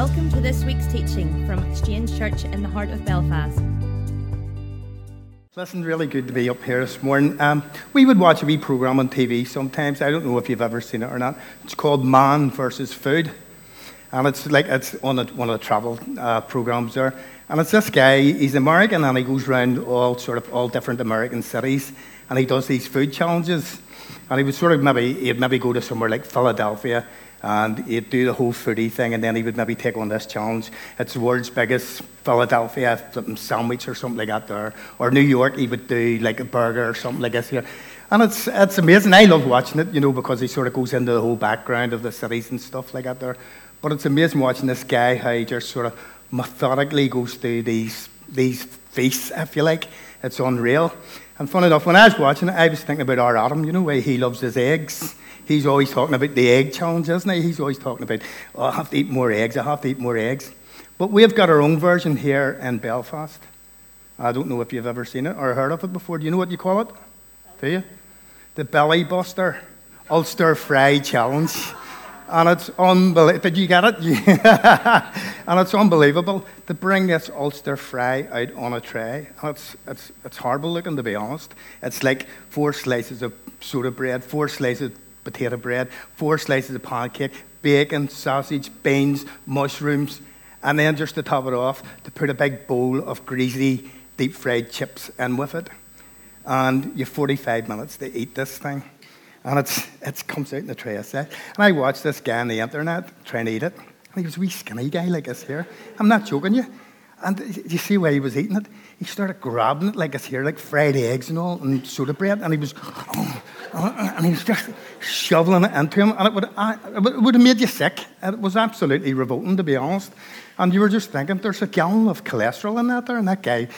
Welcome to this week's teaching from Exchange Church in the heart of Belfast. Listen, really good to be up here this morning. Um, we would watch a wee program on TV sometimes. I don't know if you've ever seen it or not. It's called Man versus Food, and it's like it's on a, one of the travel uh, programs there. And it's this guy. He's American, and he goes around all sort of all different American cities, and he does these food challenges. And he would sort of maybe he'd maybe go to somewhere like Philadelphia and he'd do the whole foodie thing, and then he would maybe take on this challenge. It's the world's biggest Philadelphia sandwich or something like that there. Or New York, he would do like a burger or something like this here. And it's, it's amazing. I love watching it, you know, because he sort of goes into the whole background of the cities and stuff like that there. But it's amazing watching this guy, how he just sort of methodically goes through these, these feasts, if you like. It's unreal. And fun enough, when I was watching it, I was thinking about our Adam, you know, where he loves his eggs he's always talking about the egg challenge, isn't he? He's always talking about, oh, I have to eat more eggs, I have to eat more eggs. But we've got our own version here in Belfast. I don't know if you've ever seen it or heard of it before. Do you know what you call it? Do you? The Belly Buster Ulster Fry Challenge. And it's unbelievable. Did you get it? and it's unbelievable to bring this Ulster fry out on a tray. And it's, it's, it's horrible looking, to be honest. It's like four slices of soda bread, four slices potato bread, four slices of pancake, bacon, sausage, beans, mushrooms, and then just to top it off, to put a big bowl of greasy, deep fried chips in with it. And you have 45 minutes to eat this thing. And it's, it comes out in the tray set. And I watched this guy on the internet trying to eat it. And he was a wee skinny guy like this here. I'm not joking you. And you see why he was eating it? He started grabbing it like it's here, like fried eggs and all, and soda bread. And he was, and he was just shoveling it into him, and it would, it would have made you sick. It was absolutely revolting, to be honest. And you were just thinking, there's a gallon of cholesterol in that there, and that guy,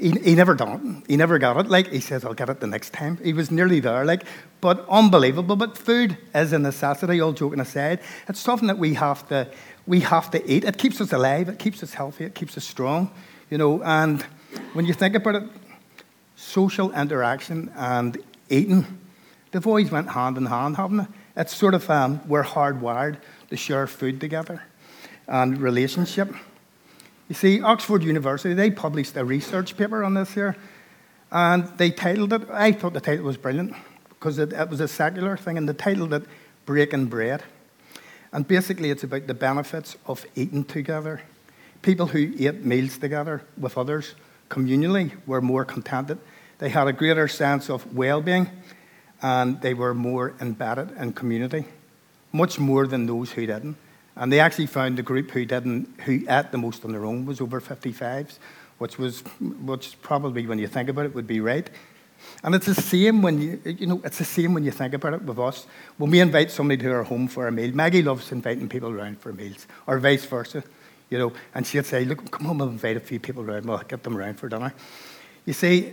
he, he never done. He never got it. Like, he says, I'll get it the next time. He was nearly there, like, but unbelievable. But food is a necessity, all joking aside. It's something that we have to, we have to eat. It keeps us alive, it keeps us healthy, it keeps us strong, you know. And when you think about it, social interaction and eating They've always went hand in hand, haven't they? It's sort of, um, we're hardwired to share food together and relationship. You see, Oxford University, they published a research paper on this here, and they titled it, I thought the title was brilliant, because it, it was a secular thing, and they titled it Breaking Bread. And basically, it's about the benefits of eating together. People who ate meals together with others communally were more contented. They had a greater sense of well being and they were more embedded in community, much more than those who didn't. And they actually found the group who didn't, who ate the most on their own, was over 55s, which was, which probably, when you think about it, would be right. And it's the same when you, you know, it's the same when you think about it with us. When we invite somebody to our home for a meal, Maggie loves inviting people around for meals, or vice versa, you know. And she'd say, "Look, come home, I'll invite a few people around. We'll get them around for dinner." You see,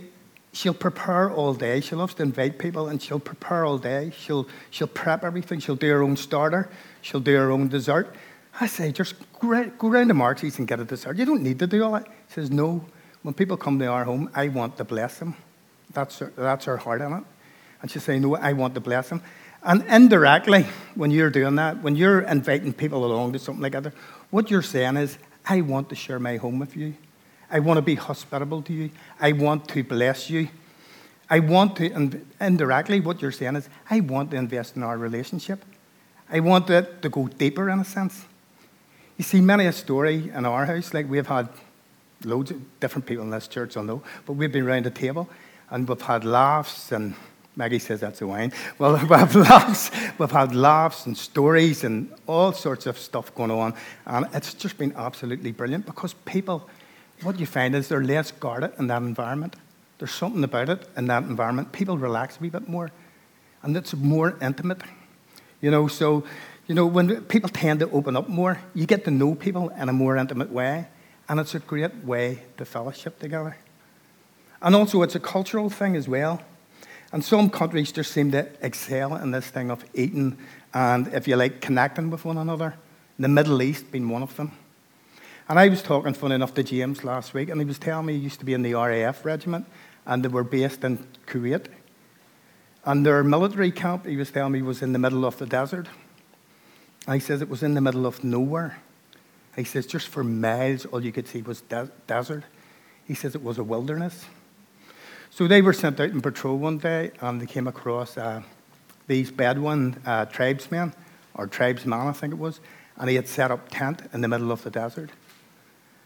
she'll prepare all day. She loves to invite people and she'll prepare all day. She'll, she'll prep everything. She'll do her own starter. She'll do her own dessert. I say, just go, round to Marksy's and get a dessert. You don't need to do all that. She says, no. When people come to our home, I want to bless them. That's her, that's her heart in it. And she say, no, I want to bless them. And indirectly, when you're doing that, when you're inviting people along to something like that, what you're saying is, I want to share my home with you. I want to be hospitable to you. I want to bless you. I want to, indirectly, what you're saying is, I want to invest in our relationship. I want it to go deeper in a sense. You see, many a story in our house, like we've had loads of different people in this church, I know, but we've been around the table and we've had laughs and Maggie says that's a wine. Well, we've had laughs, we've had laughs and stories and all sorts of stuff going on. And it's just been absolutely brilliant because people what you find is they're less guarded in that environment. There's something about it in that environment. People relax a wee bit more, and it's more intimate. You know, so you know when people tend to open up more, you get to know people in a more intimate way, and it's a great way to fellowship together. And also, it's a cultural thing as well. And some countries just seem to excel in this thing of eating and, if you like, connecting with one another. The Middle East being one of them. And I was talking, fun enough, to James last week, and he was telling me he used to be in the RAF regiment, and they were based in Kuwait. And their military camp, he was telling me, was in the middle of the desert. And he says it was in the middle of nowhere. he says, just for miles, all you could see was de- desert. He says it was a wilderness. So they were sent out in patrol one day, and they came across uh, these Bedouin uh, tribesmen, or tribesman, I think it was, and he had set up tent in the middle of the desert.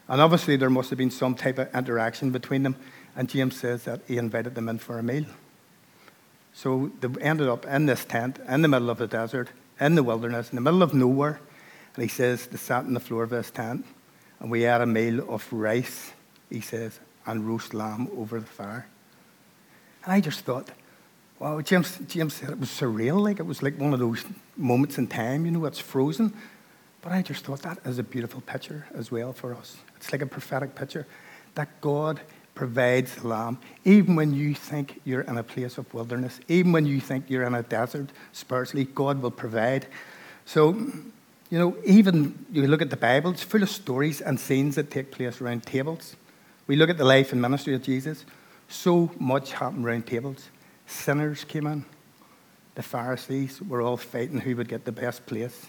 And obviously, there must have been some type of interaction between them. And James says that he invited them in for a meal. So they ended up in this tent in the middle of the desert, in the wilderness, in the middle of nowhere. And he says they sat on the floor of this tent, and we had a meal of rice, he says, and roast lamb over the fire. And I just thought, wow, James, James said it was surreal, like it was like one of those moments in time, you know, it's frozen. But I just thought that is a beautiful picture as well for us. It's like a prophetic picture that God provides the lamb, even when you think you're in a place of wilderness, even when you think you're in a desert spiritually, God will provide. So, you know, even you look at the Bible, it's full of stories and scenes that take place around tables. We look at the life and ministry of Jesus, so much happened around tables. Sinners came in, the Pharisees were all fighting who would get the best place.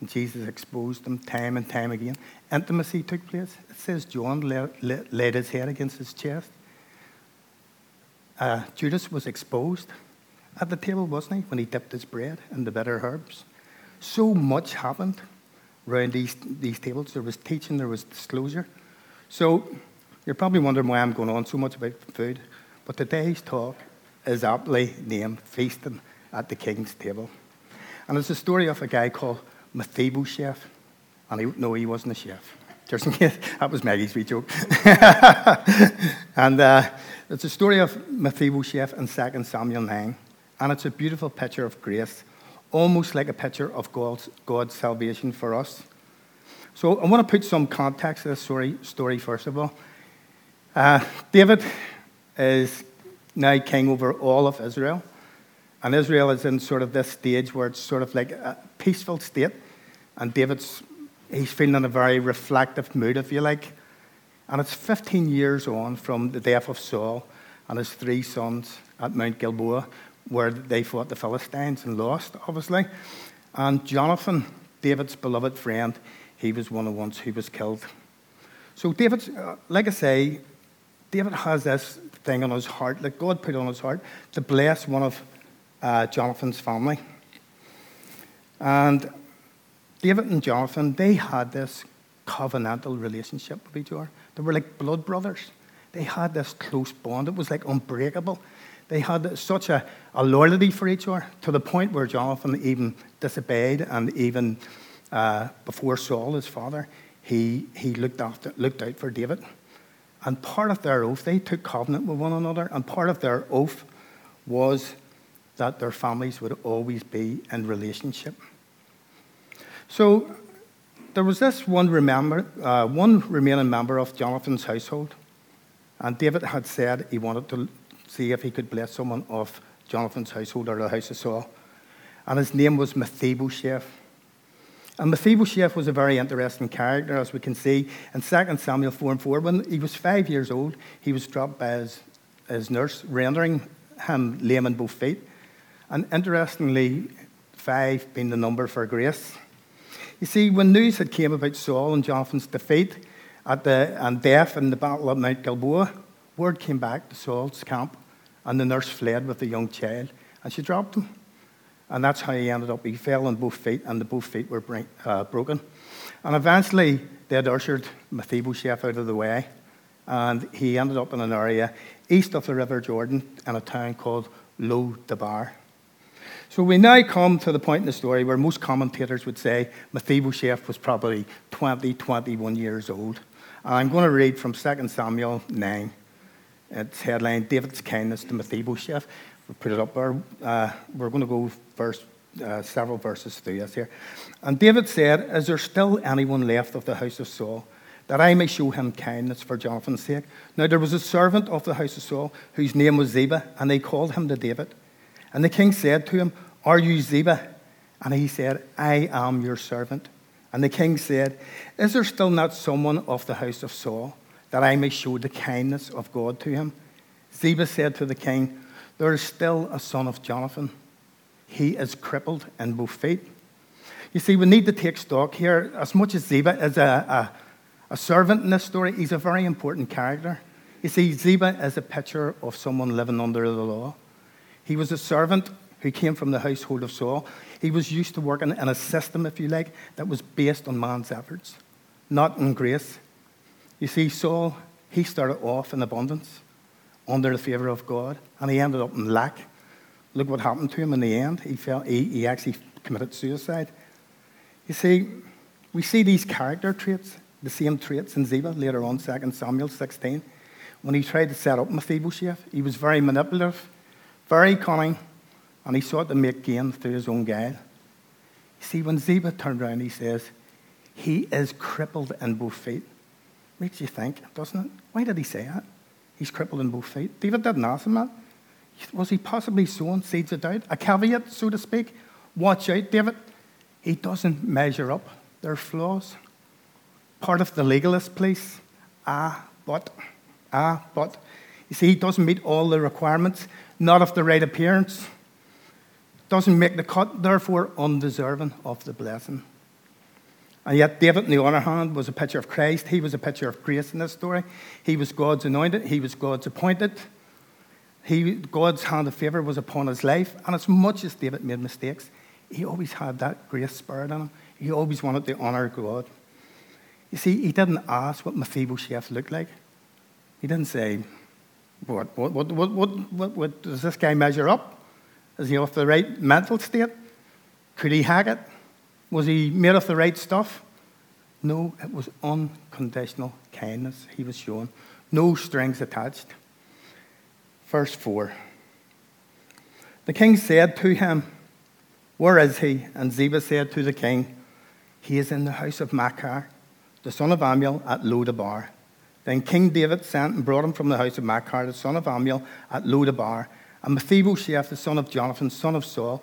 And Jesus exposed them time and time again. Intimacy took place. It says John laid his head against his chest. Uh, Judas was exposed at the table, wasn't he, when he dipped his bread in the bitter herbs? So much happened around these, these tables. There was teaching, there was disclosure. So you're probably wondering why I'm going on so much about food. But today's talk is aptly named Feasting at the King's Table. And it's a story of a guy called Mephibosheth. And he, no, he wasn't a chef. Just in case, that was Maggie's wee joke. and uh, it's a story of Mephibosheth in 2 Samuel 9. And it's a beautiful picture of grace, almost like a picture of God's, God's salvation for us. So I want to put some context to this story, story first of all. Uh, David is now king over all of Israel. And Israel is in sort of this stage where it's sort of like a peaceful state. And David's, he's feeling in a very reflective mood, if you like. And it's 15 years on from the death of Saul and his three sons at Mount Gilboa, where they fought the Philistines and lost, obviously. And Jonathan, David's beloved friend, he was one of the ones who was killed. So, David, uh, like I say, David has this thing on his heart that God put on his heart to bless one of uh, Jonathan's family. And David and Jonathan, they had this covenantal relationship with each other. They were like blood brothers. They had this close bond. It was like unbreakable. They had such a, a loyalty for each other to the point where Jonathan even disobeyed and even uh, before Saul, his father, he, he looked, after, looked out for David. And part of their oath, they took covenant with one another, and part of their oath was that their families would always be in relationship. So there was this one, remember, uh, one remaining member of Jonathan's household, and David had said he wanted to see if he could bless someone of Jonathan's household or the house of Saul. And his name was Mephibosheth. And Mephibosheth was a very interesting character, as we can see in 2 Samuel 4 and 4. When he was five years old, he was dropped by his, his nurse, rendering him lame in both feet. And interestingly, five being the number for grace. You see, when news had came about Saul and Jonathan's defeat at the, and death in the battle of Mount Gilboa, word came back to Saul's camp, and the nurse fled with the young child, and she dropped him. And that's how he ended up. He fell on both feet, and the both feet were uh, broken. And eventually, they had ushered Mephibosheth out of the way, and he ended up in an area east of the River Jordan in a town called Lo Debar. So we now come to the point in the story where most commentators would say Mephibosheth was probably 20, 21 years old. And I'm going to read from 2 Samuel 9. It's headline David's kindness to Mephibosheth. Put it up there. Uh, we're going to go verse, uh, several verses through this here. And David said, Is there still anyone left of the house of Saul? that I may show him kindness for Jonathan's sake. Now there was a servant of the house of Saul whose name was Ziba, and they called him to David. And the king said to him, Are you Ziba? And he said, I am your servant. And the king said, Is there still not someone of the house of Saul, that I may show the kindness of God to him? Ziba said to the king, There is still a son of Jonathan. He is crippled in both feet. You see, we need to take stock here. As much as Ziba is a, a, a servant in this story, he's a very important character. You see, Ziba is a picture of someone living under the law. He was a servant who came from the household of Saul. He was used to working in a system, if you like, that was based on man's efforts, not on grace. You see, Saul, he started off in abundance, under the favor of God, and he ended up in lack. Look what happened to him in the end. He, fell, he, he actually committed suicide. You see, we see these character traits, the same traits in Ziba later on, 2 Samuel 16. When he tried to set up Mephibosheth, he was very manipulative, very cunning, and he sought to make gain through his own guile. You see, when Ziba turned around, he says, He is crippled in both feet. Makes you think, doesn't it? Why did he say that? He's crippled in both feet. David didn't ask him that. Was he possibly sowing seeds of doubt? A caveat, so to speak? Watch out, David. He doesn't measure up. There are flaws. Part of the legalist police. Ah, but. Ah, but. You see, he doesn't meet all the requirements, not of the right appearance. Doesn't make the cut, therefore undeserving of the blessing. And yet, David, on the other hand, was a picture of Christ. He was a picture of grace in this story. He was God's anointed, he was God's appointed. He, God's hand of favor was upon his life. And as much as David made mistakes, he always had that grace spirit in him. He always wanted to honor God. You see, he didn't ask what Mephibosheth looked like. He didn't say, what, what, what, what, what, what, what does this guy measure up? Is he off the right mental state? Could he hack it? Was he made of the right stuff? No, it was unconditional kindness he was showing. No strings attached. Verse 4. The king said to him, Where is he? And Ziba said to the king, He is in the house of Machir, the son of Ammiel, at Lo-debar. Then King David sent and brought him from the house of Machir, the son of Ammiel, at Lo-debar. And Mephibosheth, the son of Jonathan, son of Saul,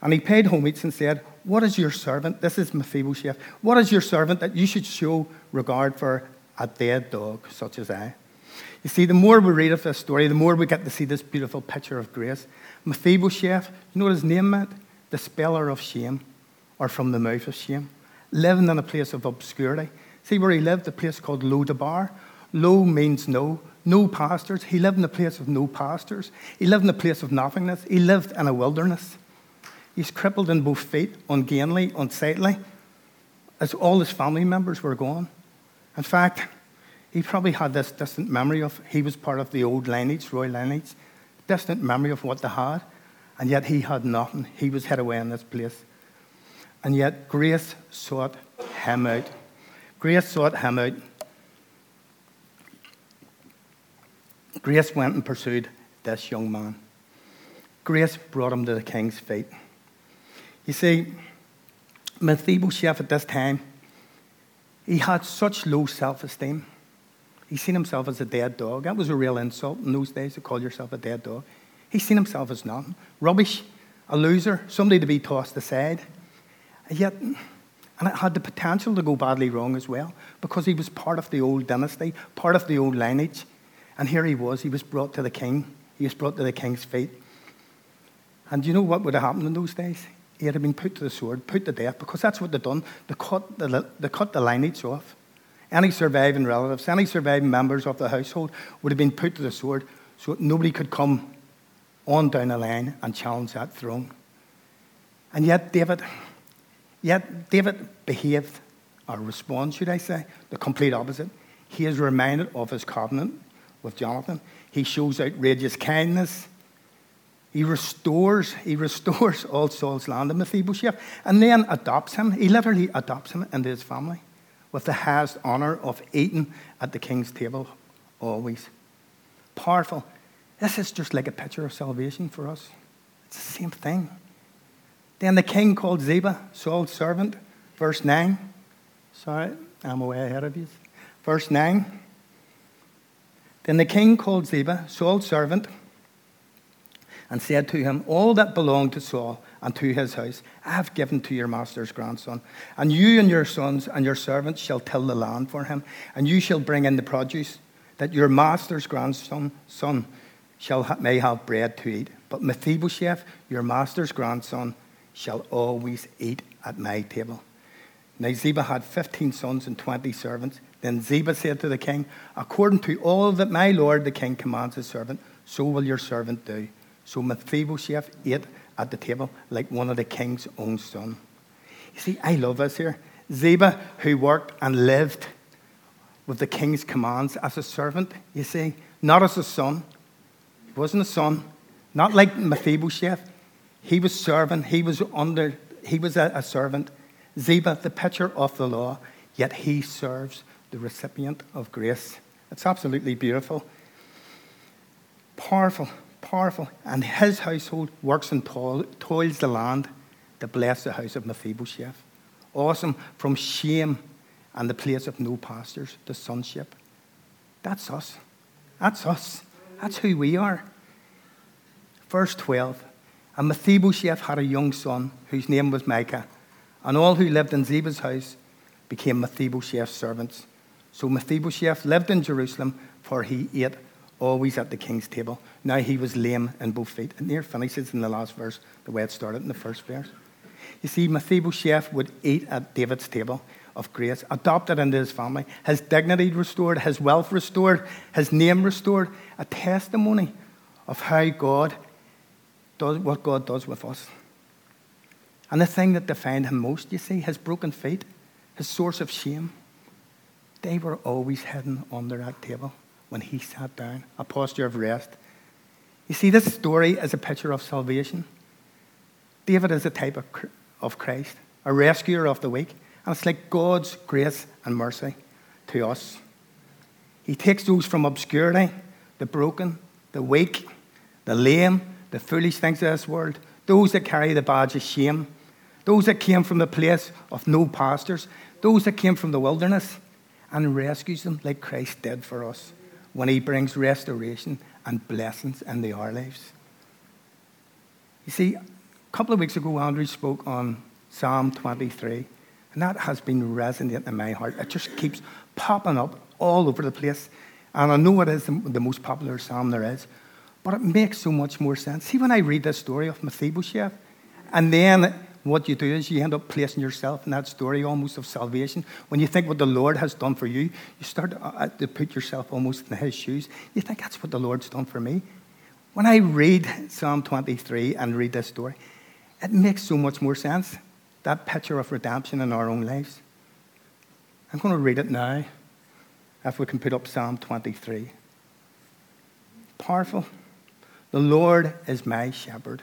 And he paid homage and said, What is your servant? This is Mephibosheth. What is your servant that you should show regard for a dead dog such as I? You see, the more we read of this story, the more we get to see this beautiful picture of grace. Mephibosheth, you know what his name meant? The speller of shame, or from the mouth of shame. Living in a place of obscurity. See where he lived, a place called Lo-debar. Low means no, no pastures. He lived in a place of no pastures. He lived in a place of nothingness. He lived in a wilderness. He's crippled in both feet, ungainly, unsightly, as all his family members were gone. In fact, he probably had this distant memory of he was part of the old lineage, royal lineage, distant memory of what they had, and yet he had nothing. He was hid away in this place. And yet grace sought him out. Grace sought him out. Grace went and pursued this young man. Grace brought him to the king's feet. You see, Mephibosheth at this time, he had such low self esteem. He seen himself as a dead dog. That was a real insult in those days to call yourself a dead dog. He seen himself as nothing. Rubbish, a loser, somebody to be tossed aside. And yet, and it had the potential to go badly wrong as well because he was part of the old dynasty, part of the old lineage. And here he was, he was brought to the king. He was brought to the king's feet. And you know what would have happened in those days? He had been put to the sword, put to death, because that's what they'd done. They cut the, they cut the lineage off. Any surviving relatives, any surviving members of the household would have been put to the sword so nobody could come on down the line and challenge that throne. And yet David, yet David behaved, or responded, should I say, the complete opposite. He is reminded of his covenant with Jonathan. He shows outrageous kindness. He restores, he restores all Saul's land in Mephibosheth and then adopts him. He literally adopts him into his family with the highest honor of eating at the king's table always. Powerful. This is just like a picture of salvation for us. It's the same thing. Then the king called Ziba, Saul's servant, verse 9. Sorry, I'm way ahead of you. Verse 9. Then the king called Ziba, Saul's servant, and said to him, All that belonged to Saul and to his house I have given to your master's grandson. And you and your sons and your servants shall till the land for him, and you shall bring in the produce, that your master's grandson son shall ha- may have bread to eat. But Mephibosheth, your master's grandson, shall always eat at my table. Now Ziba had fifteen sons and twenty servants. Then Ziba said to the king, According to all that my lord the king commands his servant, so will your servant do. So Mephibosheth ate at the table like one of the king's own son. You see, I love this here. Ziba, who worked and lived with the king's commands as a servant, you see, not as a son. He wasn't a son, not like Mephibosheth. He was serving, he was under, he was a, a servant. Ziba, the picture of the law, yet he serves the recipient of grace. It's absolutely beautiful. Powerful, powerful. And his household works and toils the land to bless the house of Mephibosheth. Awesome. From shame and the place of no pastures to sonship. That's us. That's us. That's who we are. Verse 12. And Mephibosheth had a young son whose name was Micah, and all who lived in Ziba's house became Mephibosheth's servants. So Mephibosheth lived in Jerusalem, for he ate always at the king's table. Now he was lame in both feet. And there finishes in the last verse, the way it started in the first verse. You see, Mephibosheth would eat at David's table of grace, adopted into his family, his dignity restored, his wealth restored, his name restored, a testimony of how God does what God does with us. And the thing that defined him most, you see, his broken feet, his source of shame, they were always hidden under that table when he sat down, a posture of rest. You see, this story is a picture of salvation. David is a type of, of Christ, a rescuer of the weak. And it's like God's grace and mercy to us. He takes those from obscurity, the broken, the weak, the lame, the foolish things of this world, those that carry the badge of shame, those that came from the place of no pastures, those that came from the wilderness, and rescues them like Christ did for us when he brings restoration and blessings into our lives. You see, a couple of weeks ago, Andrew spoke on Psalm 23, and that has been resonating in my heart. It just keeps popping up all over the place. And I know it is the most popular psalm there is, but it makes so much more sense. See, when I read this story of Mephibosheth, and then what you do is you end up placing yourself in that story almost of salvation. When you think what the Lord has done for you, you start to uh, put yourself almost in his shoes. You think that's what the Lord's done for me. When I read Psalm 23 and read this story, it makes so much more sense. That picture of redemption in our own lives. I'm going to read it now, if we can put up Psalm 23. Powerful. The Lord is my shepherd.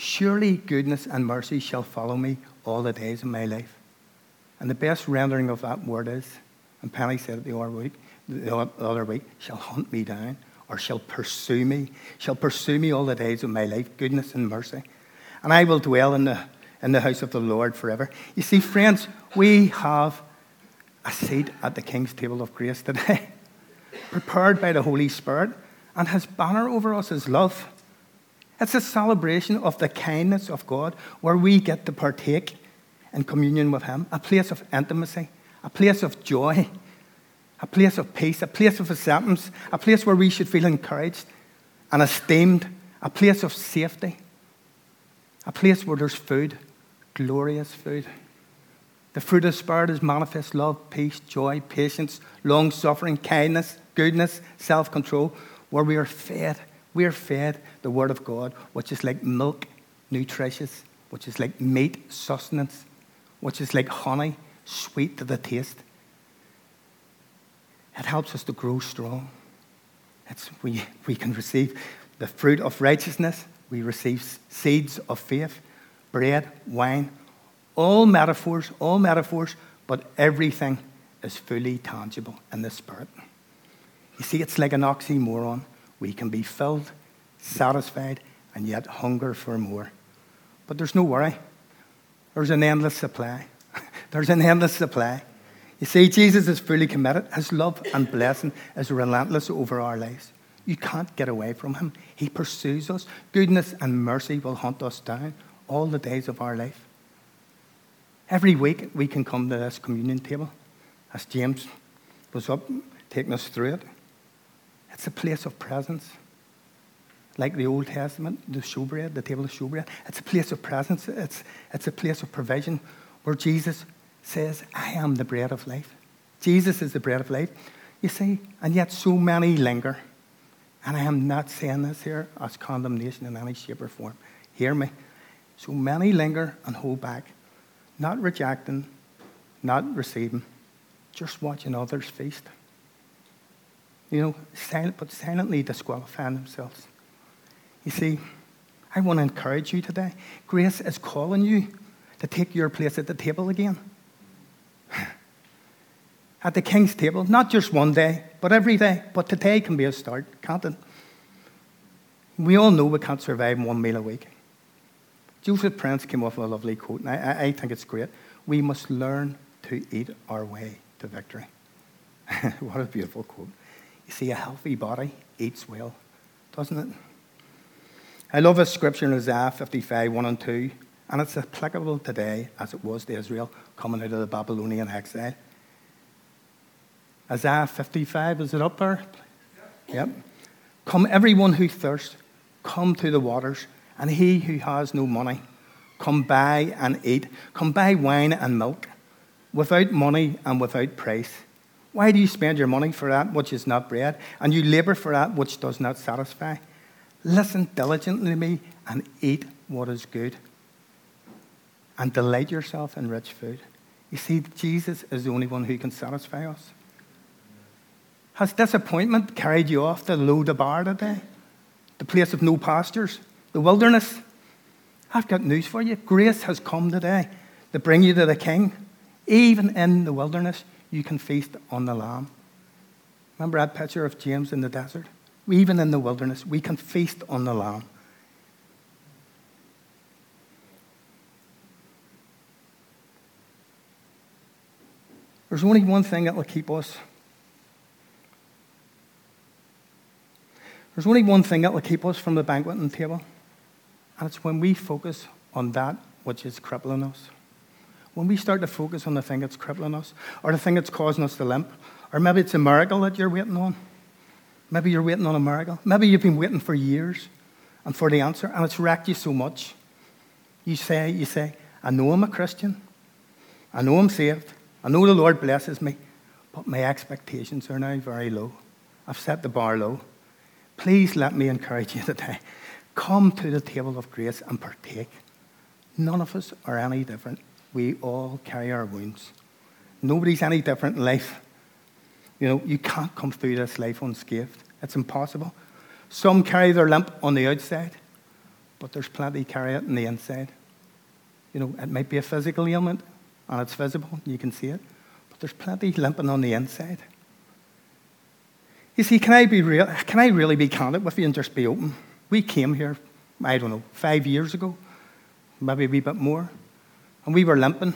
Surely goodness and mercy shall follow me all the days of my life. And the best rendering of that word is, and Penny said it the other week, the other week, shall hunt me down or shall pursue me, shall pursue me all the days of my life, goodness and mercy. And I will dwell in the, in the house of the Lord forever. You see, friends, we have a seat at the King's table of grace today, prepared by the Holy Spirit, and his banner over us is love. It's a celebration of the kindness of God where we get to partake in communion with Him, a place of intimacy, a place of joy, a place of peace, a place of acceptance, a place where we should feel encouraged and esteemed, a place of safety, a place where there's food, glorious food. The fruit of the Spirit is manifest love, peace, joy, patience, long suffering, kindness, goodness, self control, where we are fed we are fed the Word of God, which is like milk, nutritious, which is like meat, sustenance, which is like honey, sweet to the taste. It helps us to grow strong. It's, we, we can receive the fruit of righteousness, we receive seeds of faith, bread, wine, all metaphors, all metaphors, but everything is fully tangible in the Spirit. You see, it's like an oxymoron. We can be filled, satisfied, and yet hunger for more. But there's no worry. There's an endless supply. there's an endless supply. You see, Jesus is fully committed. His love and blessing is relentless over our lives. You can't get away from him. He pursues us. Goodness and mercy will hunt us down all the days of our life. Every week we can come to this communion table, as James was up taking us through it. It's a place of presence. Like the Old Testament, the showbread, the table of showbread. It's a place of presence. It's, it's a place of provision where Jesus says, I am the bread of life. Jesus is the bread of life. You see, and yet so many linger. And I am not saying this here as condemnation in any shape or form. Hear me. So many linger and hold back, not rejecting, not receiving, just watching others feast. You know, silent, but silently disqualifying themselves. You see, I want to encourage you today. Grace is calling you to take your place at the table again. At the king's table, not just one day, but every day. But today can be a start, can't it? We all know we can't survive one meal a week. Joseph Prince came off with a lovely quote, and I, I think it's great. We must learn to eat our way to victory. what a beautiful quote. You see, a healthy body eats well, doesn't it? I love a scripture in Isaiah 55, 1 and 2, and it's applicable today as it was to Israel coming out of the Babylonian exile. Isaiah 55, is it up there? Yep. yep. Come, everyone who thirsts, come to the waters and he who has no money, come buy and eat. Come buy wine and milk without money and without price. Why do you spend your money for that which is not bread, and you labor for that which does not satisfy? Listen diligently to me and eat what is good, and delight yourself in rich food. You see, Jesus is the only one who can satisfy us. Has disappointment carried you off the Lo-debar today? The place of no pastures? the wilderness. I've got news for you. Grace has come today to bring you to the King. Even in the wilderness, you can feast on the Lamb. Remember that picture of James in the desert? Even in the wilderness, we can feast on the Lamb. There's only one thing that will keep us. There's only one thing that will keep us from the banqueting table. And it's when we focus on that which is crippling us. When we start to focus on the thing that's crippling us, or the thing that's causing us to limp, or maybe it's a miracle that you're waiting on. Maybe you're waiting on a miracle. Maybe you've been waiting for years and for the answer, and it's wrecked you so much. You say, you say, I know I'm a Christian. I know I'm saved. I know the Lord blesses me, but my expectations are now very low. I've set the bar low. Please let me encourage you today. Come to the table of grace and partake. None of us are any different. We all carry our wounds. Nobody's any different in life. You know, you can't come through this life unscathed. It's impossible. Some carry their limp on the outside, but there's plenty carry it on the inside. You know, it might be a physical ailment, and it's visible, you can see it, but there's plenty limping on the inside. You see, can I be real? Can I really be candid with you and just be open? We came here, I don't know, five years ago, maybe a wee bit more, and we were limping.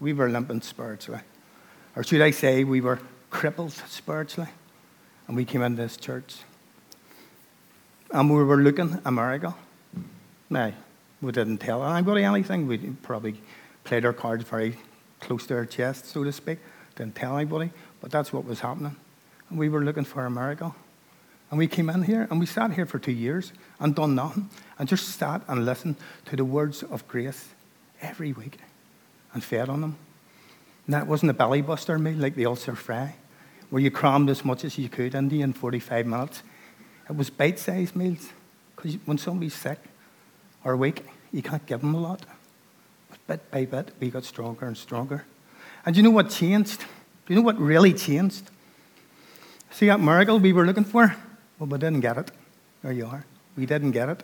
We were limping spiritually. Or should I say, we were crippled spiritually. And we came into this church. And we were looking a miracle. Now, we didn't tell anybody anything. We probably played our cards very close to our chest, so to speak. Didn't tell anybody. But that's what was happening. And we were looking for a miracle. And we came in here and we sat here for two years and done nothing and just sat and listened to the words of grace every week and fed on them. And that wasn't a belly buster meal like the Ulster Fry, where you crammed as much as you could into you in 45 minutes. It was bite sized meals because when somebody's sick or weak, you can't give them a lot. But bit by bit, we got stronger and stronger. And you know what changed? Do you know what really changed? See that miracle we were looking for? Well, we didn't get it. There you are. We didn't get it.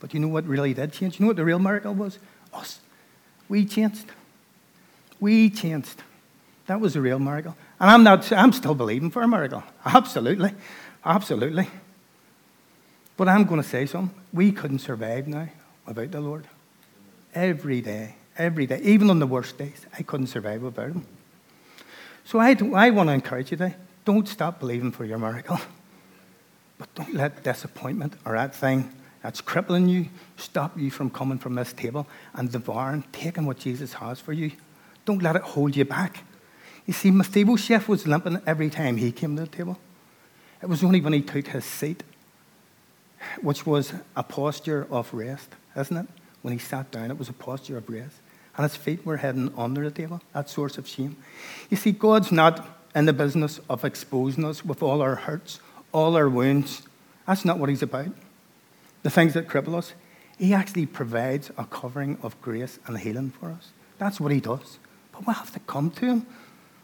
But you know what really did change? You know what the real miracle was? Us. We changed. We changed. That was a real miracle. And I'm not I'm still believing for a miracle. Absolutely. Absolutely. But I'm going to say something. We couldn't survive now without the Lord. Every day, every day, even on the worst days, I couldn't survive without Him. So I, I want to encourage you today don't stop believing for your miracle. But don't let disappointment or that thing that's crippling you stop you from coming from this table and devouring, taking what Jesus has for you. Don't let it hold you back. You see, Mephibosheth was limping every time he came to the table. It was only when he took his seat, which was a posture of rest, isn't it? When he sat down, it was a posture of rest. And his feet were hidden under the table, that source of shame. You see, God's not in the business of exposing us with all our hurts, all our wounds. That's not what he's about. The things that cripple us. He actually provides a covering of grace and healing for us. That's what he does. But we have to come to him.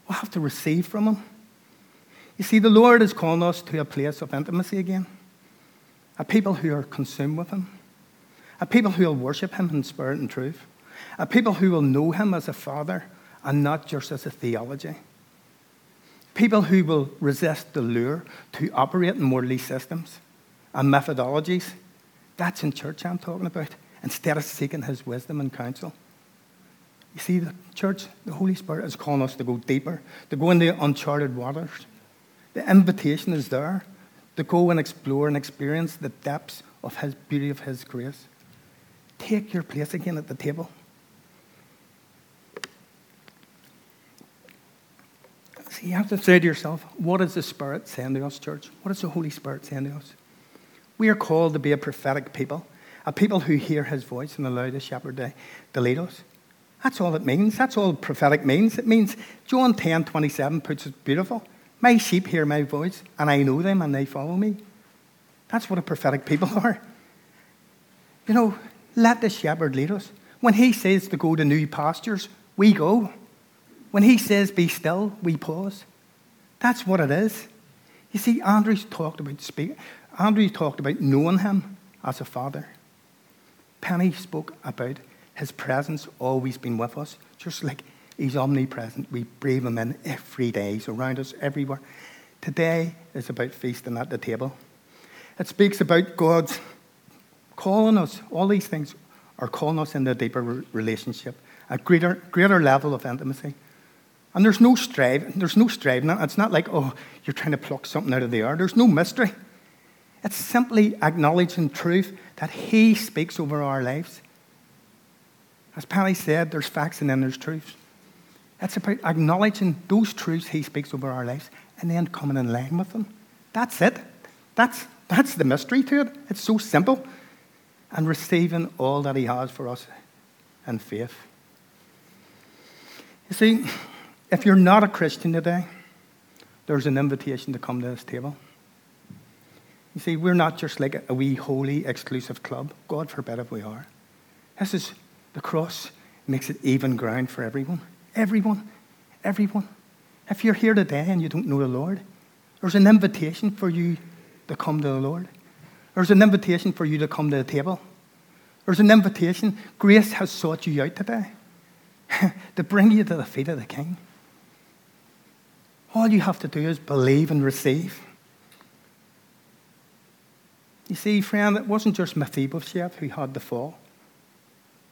We have to receive from him. You see, the Lord is calling us to a place of intimacy again. A people who are consumed with him. A people who will worship him in spirit and truth. A people who will know him as a father and not just as a theology. People who will resist the lure to operate in worldly systems and methodologies. That's in church I'm talking about, instead of seeking his wisdom and counsel. You see, the church, the Holy Spirit is calling us to go deeper, to go into uncharted waters. The invitation is there to go and explore and experience the depths of His beauty, of His grace. Take your place again at the table. See, you have to say to yourself, what is the Spirit saying to us, church? What is the Holy Spirit saying to us? We are called to be a prophetic people, a people who hear His voice and allow the shepherd eh, to, to lead us. That's all it means. That's all prophetic means. It means John 10 27 puts it beautiful. My sheep hear my voice, and I know them, and they follow me. That's what a prophetic people are. You know, let the shepherd lead us. When he says to go to new pastures, we go. When he says be still, we pause. That's what it is. You see, Andrew's talked about speak. Andrew talked about knowing him as a father. Penny spoke about his presence always been with us, just like He's omnipresent. We breathe Him in every day. He's around us everywhere. Today is about feasting at the table. It speaks about God's calling us. All these things are calling us into a deeper relationship, a greater, greater level of intimacy. And there's no striving, There's no striving. It's not like, oh, you're trying to pluck something out of the air. There's no mystery. It's simply acknowledging truth that He speaks over our lives. As Penny said, there's facts and then there's truths. It's about acknowledging those truths He speaks over our lives and then coming in line with them. That's it. That's, that's the mystery to it. It's so simple. And receiving all that He has for us in faith. You see, if you're not a Christian today, there's an invitation to come to this table. You see, we're not just like a wee holy exclusive club. God forbid if we are. This is the cross makes it even ground for everyone. Everyone. Everyone. If you're here today and you don't know the Lord, there's an invitation for you to come to the Lord. There's an invitation for you to come to the table. There's an invitation. Grace has sought you out today to bring you to the feet of the King. All you have to do is believe and receive. You see, friend, it wasn't just Mephibosheth who had the fall.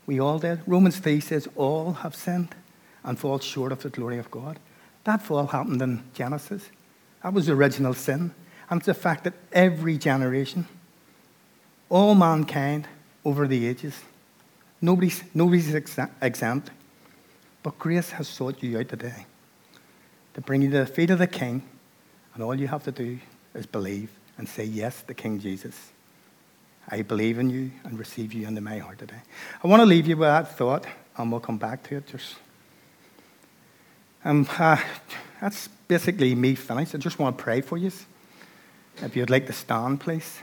We all did. Romans 3 says, All have sinned and fall short of the glory of God. That fall happened in Genesis. That was the original sin. And it's a fact that every generation, all mankind over the ages, nobody's, nobody's exempt. But grace has sought you out today to bring you to the feet of the King. And all you have to do is believe and say yes to King Jesus. I believe in you and receive you into my heart today. I want to leave you with that thought, and we'll come back to it. Just, um, uh, that's basically me finished. I just want to pray for you. If you'd like to stand, please.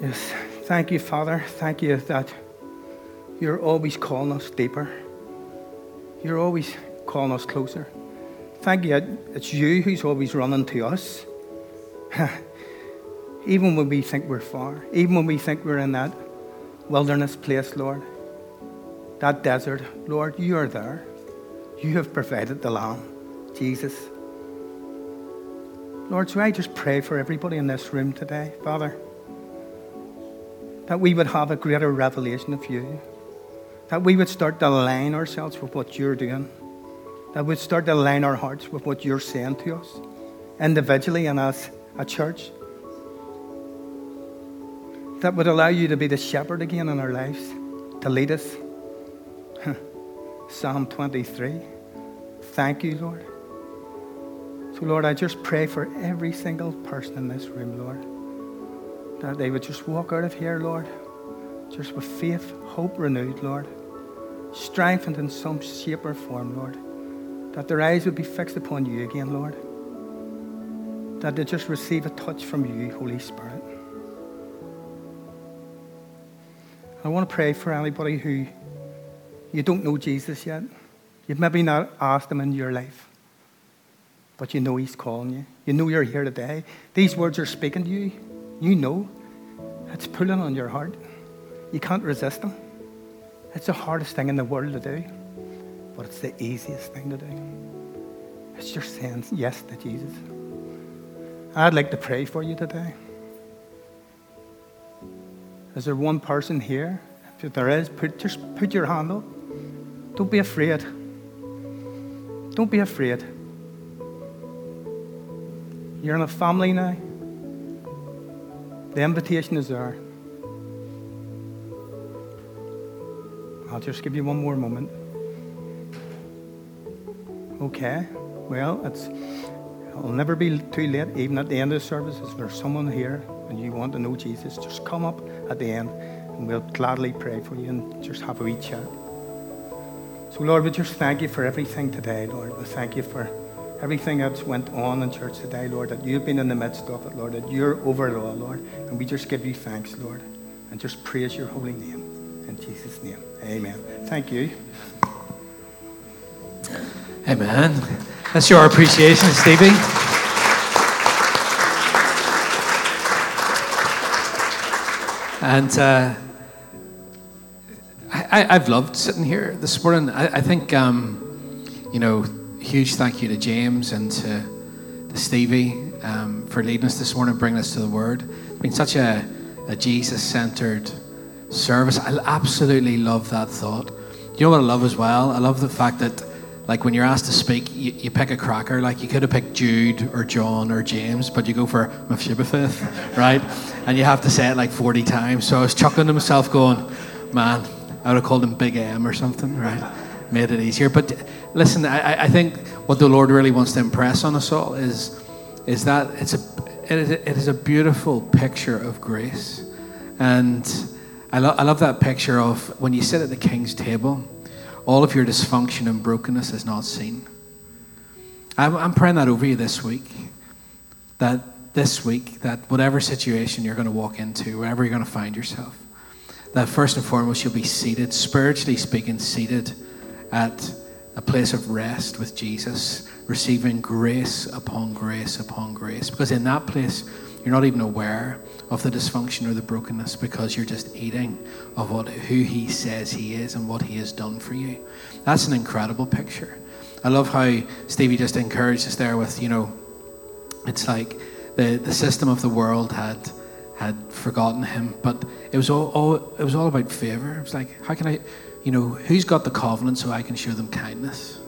Yes, thank you, Father. Thank you that you're always calling us deeper. You're always calling us closer. Thank you. It's you who's always running to us. even when we think we're far, even when we think we're in that wilderness place, Lord, that desert, Lord, you are there. You have provided the lamb, Jesus. Lord, so I just pray for everybody in this room today, Father, that we would have a greater revelation of you, that we would start to align ourselves with what you're doing, that we'd start to align our hearts with what you're saying to us, individually and as a church, that would allow you to be the shepherd again in our lives, to lead us. Psalm 23. Thank you, Lord. So, Lord, I just pray for every single person in this room, Lord, that they would just walk out of here, Lord, just with faith, hope renewed, Lord, strengthened in some shape or form, Lord, that their eyes would be fixed upon you again, Lord, that they just receive a touch from you, Holy Spirit. I want to pray for anybody who you don't know Jesus yet. You've maybe not asked him in your life but you know He's calling you. You know you're here today. These words are speaking to you. You know it's pulling on your heart. You can't resist them. It's the hardest thing in the world to do, but it's the easiest thing to do. It's just saying yes to Jesus. I'd like to pray for you today. Is there one person here? If there is, put, just put your hand up. Don't be afraid. Don't be afraid. You're in a family now. The invitation is there. I'll just give you one more moment. Okay. Well, it's it'll never be too late, even at the end of the service. If there's someone here and you want to know Jesus, just come up at the end and we'll gladly pray for you and just have a wee chat. So, Lord, we just thank you for everything today, Lord. We thank you for everything that's went on in church today, Lord, that you've been in the midst of it, Lord, that you're over it all, Lord. And we just give you thanks, Lord, and just praise your holy name. In Jesus' name, amen. Thank you. Amen. That's your appreciation, Stevie. And uh, I, have loved sitting here this morning. I, I think, um, you know, huge thank you to James and to, to Stevie um, for leading us this morning, bringing us to the Word. It's been such a, a Jesus centered service. I absolutely love that thought. You know what I love as well? I love the fact that, like, when you're asked to speak, you, you pick a cracker. Like, you could have picked Jude or John or James, but you go for Mephibosheth, right? And you have to say it like 40 times. So I was chuckling to myself, going, man, I would have called him Big M or something, right? Made it easier. But listen, I, I think what the Lord really wants to impress on us all is, is that it's a, it is a, it is a beautiful picture of grace. And I, lo- I love that picture of when you sit at the king's table, all of your dysfunction and brokenness is not seen. I'm, I'm praying that over you this week. That this week, that whatever situation you're going to walk into, wherever you're going to find yourself, that first and foremost you'll be seated, spiritually speaking, seated at a place of rest with Jesus, receiving grace upon grace upon grace. Because in that place, you're not even aware of the dysfunction or the brokenness because you're just eating of what who he says he is and what he has done for you. That's an incredible picture. I love how Stevie just encouraged us there with, you know, it's like the, the system of the world had had forgotten him, but it was all, all it was all about favor. It was like, how can I you know, who's got the covenant so I can show them kindness?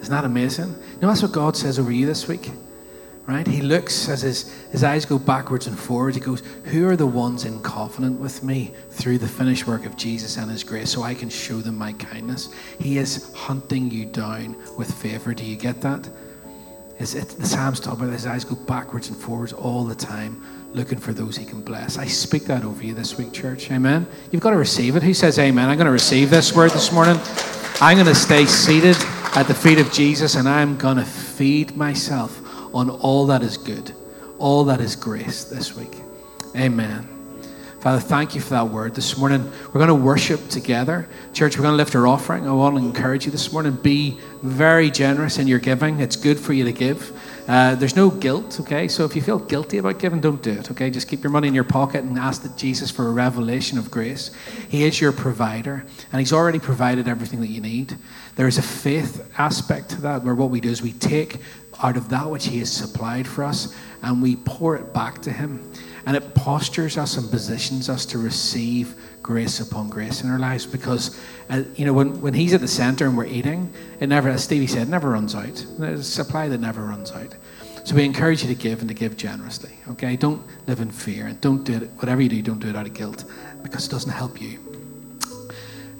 Isn't that amazing? You know, that's what God says over you this week, right? He looks as his, his eyes go backwards and forwards. He goes, Who are the ones in covenant with me through the finished work of Jesus and his grace so I can show them my kindness? He is hunting you down with favor. Do you get that? Is it, the Psalms talk about his eyes go backwards and forwards all the time looking for those he can bless. I speak that over you this week, church. Amen. You've got to receive it. Who says amen? I'm going to receive this word this morning. I'm going to stay seated at the feet of Jesus and I'm going to feed myself on all that is good, all that is grace this week. Amen. Father, thank you for that word. This morning, we're going to worship together. Church, we're going to lift our offering. I want to encourage you this morning be very generous in your giving. It's good for you to give. Uh, there's no guilt, okay? So if you feel guilty about giving, don't do it, okay? Just keep your money in your pocket and ask that Jesus for a revelation of grace. He is your provider, and He's already provided everything that you need. There is a faith aspect to that where what we do is we take out of that which He has supplied for us and we pour it back to Him. And it postures us and positions us to receive grace upon grace in our lives because, uh, you know, when, when He's at the center and we're eating, it never, as Stevie said, never runs out. There's a supply that never runs out. So we encourage you to give and to give generously, okay? Don't live in fear and don't do it, whatever you do, don't do it out of guilt because it doesn't help you.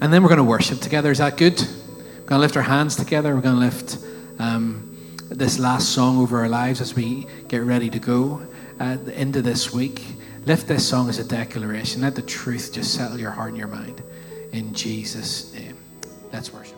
And then we're going to worship together. Is that good? We're going to lift our hands together. We're going to lift um, this last song over our lives as we get ready to go at the end of this week, lift this song as a declaration. Let the truth just settle your heart and your mind. In Jesus' name. Let's worship.